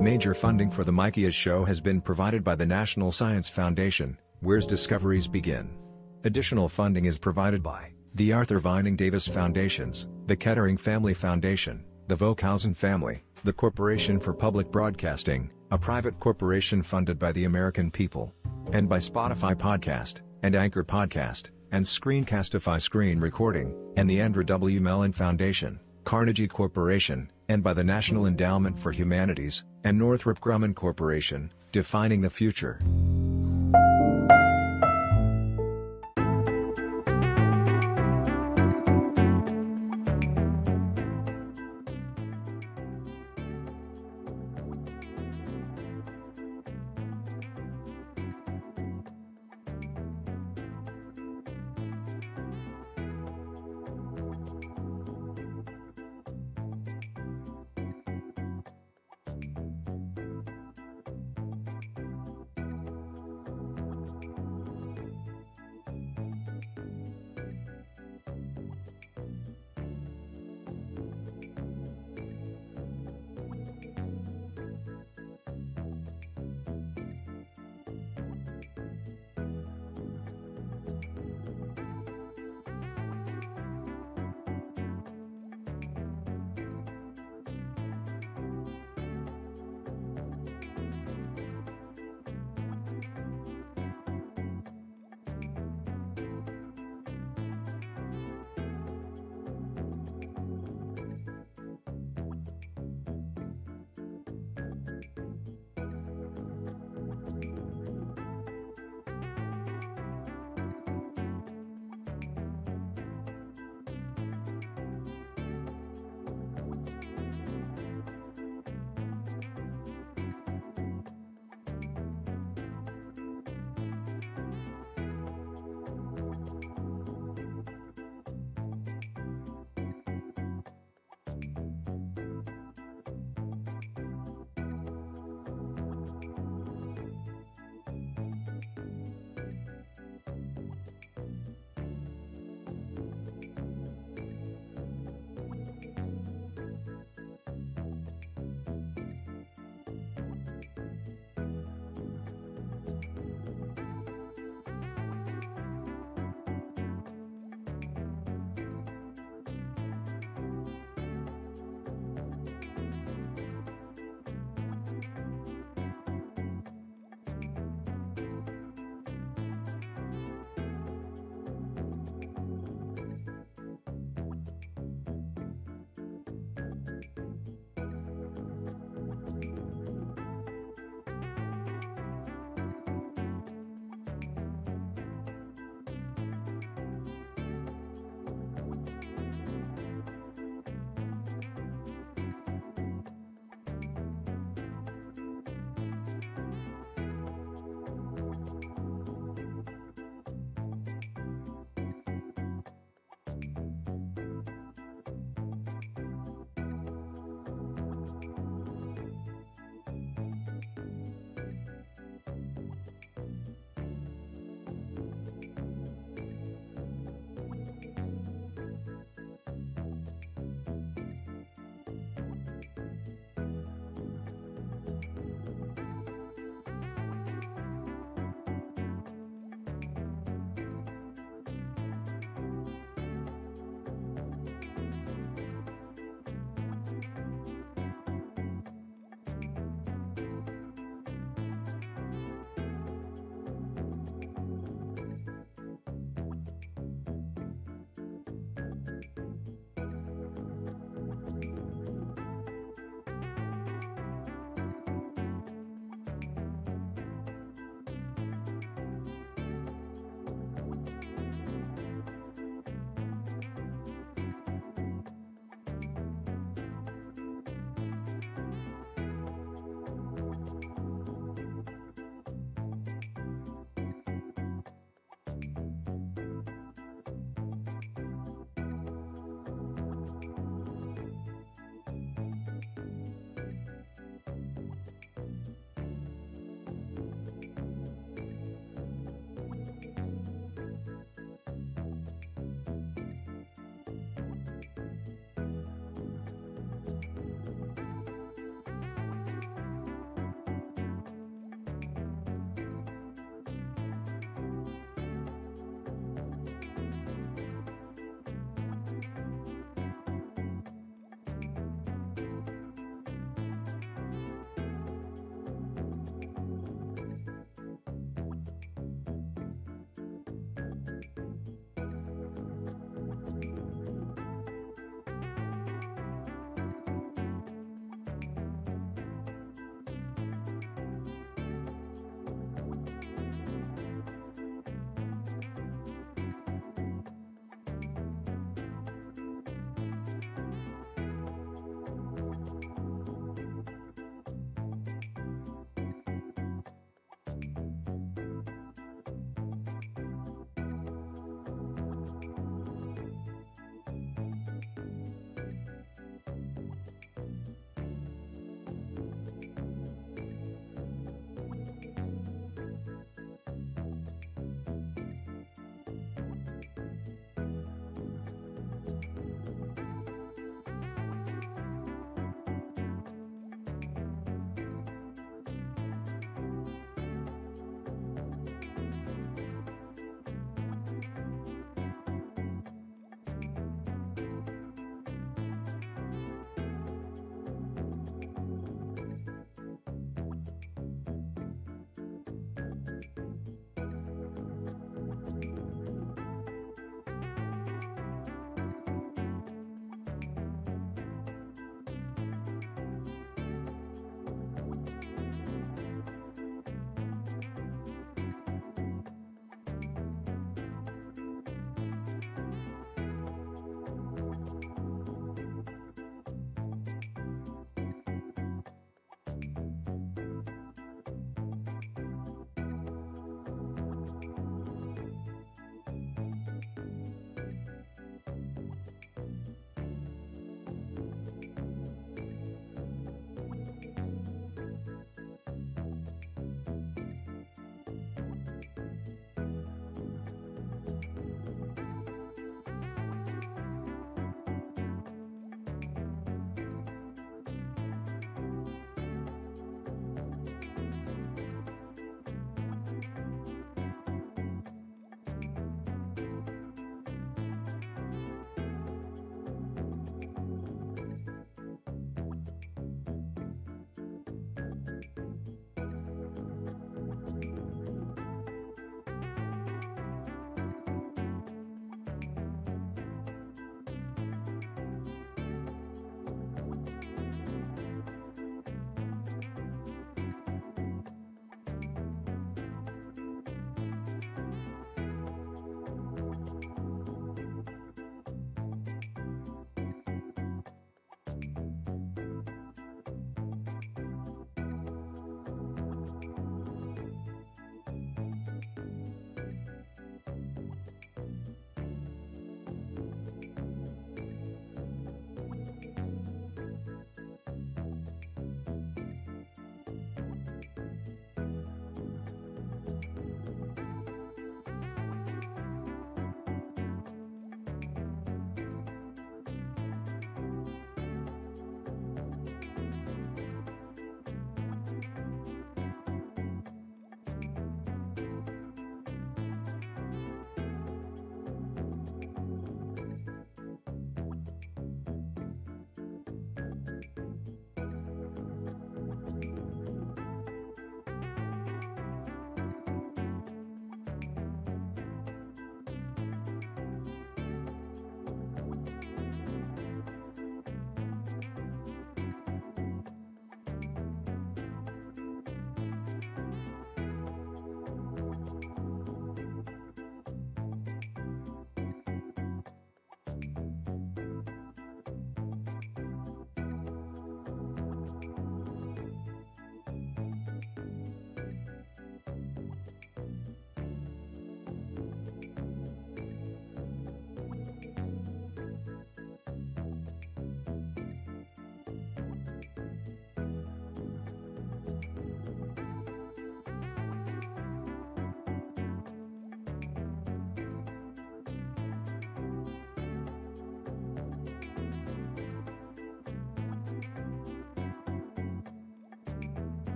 Major funding for the Mikias show has been provided by the National Science Foundation, where's discoveries begin. Additional funding is provided by the Arthur Vining Davis Foundations, the Kettering Family Foundation, the Vokhausen family, the Corporation for Public Broadcasting, a private corporation funded by the American people, and by Spotify Podcast, and Anchor Podcast, and Screencastify Screen Recording, and the Andrew W. Mellon Foundation, Carnegie Corporation, and by the National Endowment for Humanities, and Northrop Grumman Corporation, Defining the Future.